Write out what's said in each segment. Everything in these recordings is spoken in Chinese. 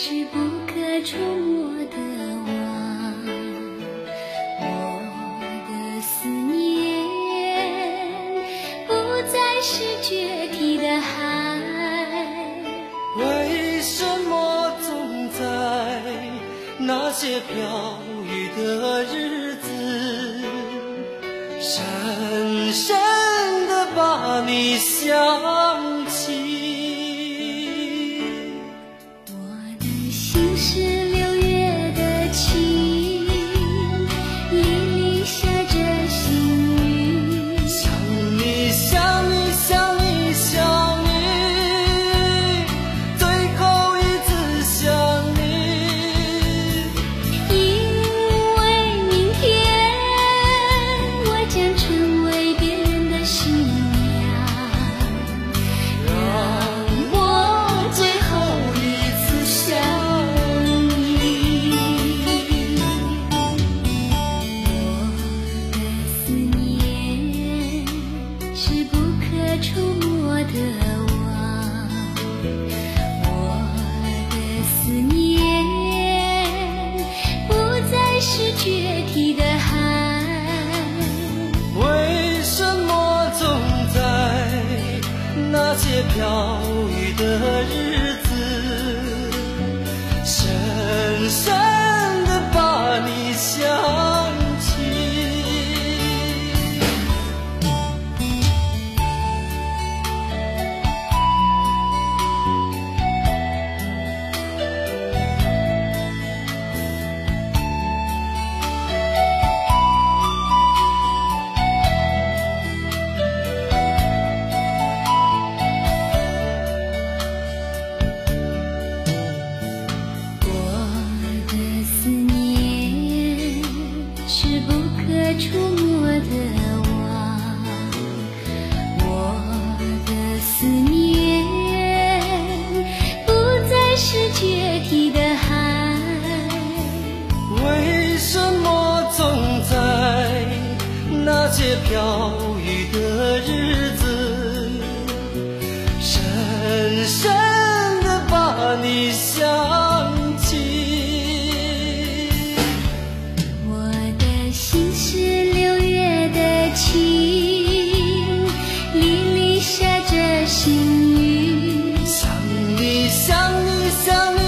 是不可触摸的网我的思念不再是决堤的海。为什么总在那些飘雨的日子深深心事。some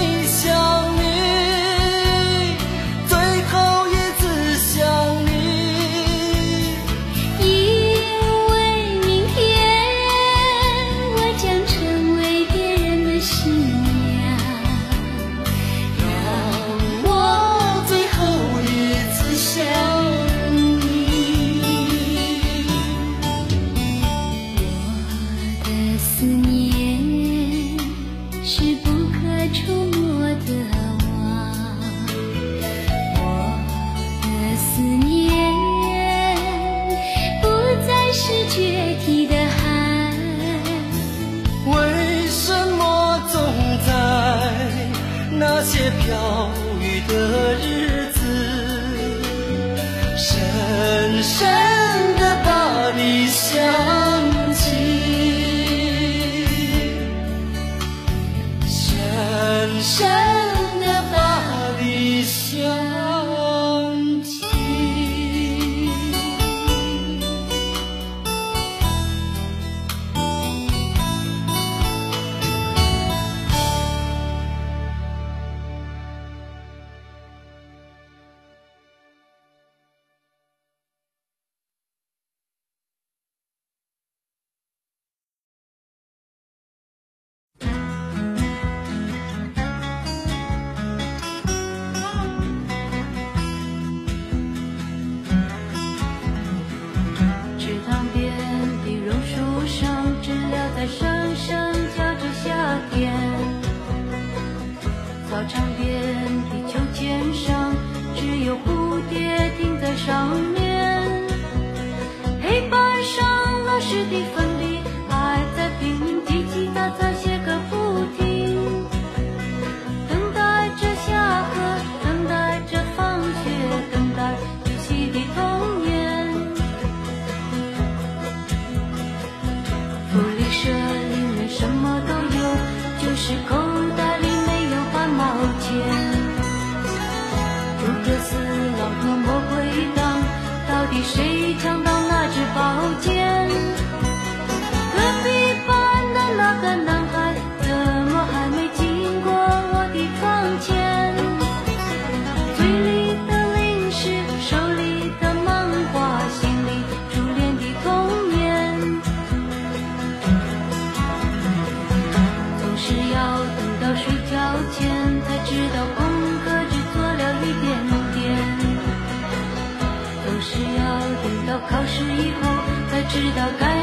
是空。知道该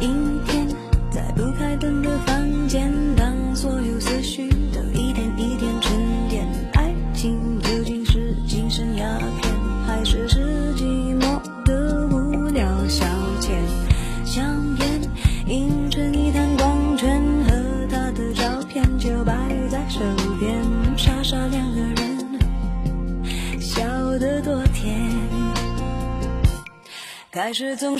阴天，在不开灯的房间，当所有思绪都一点一点沉淀，爱情究竟是精神鸦片，还是是寂寞的无聊消遣？香烟映成一滩光圈，和他的照片就摆在手边，傻傻两个人笑得多甜，开始总。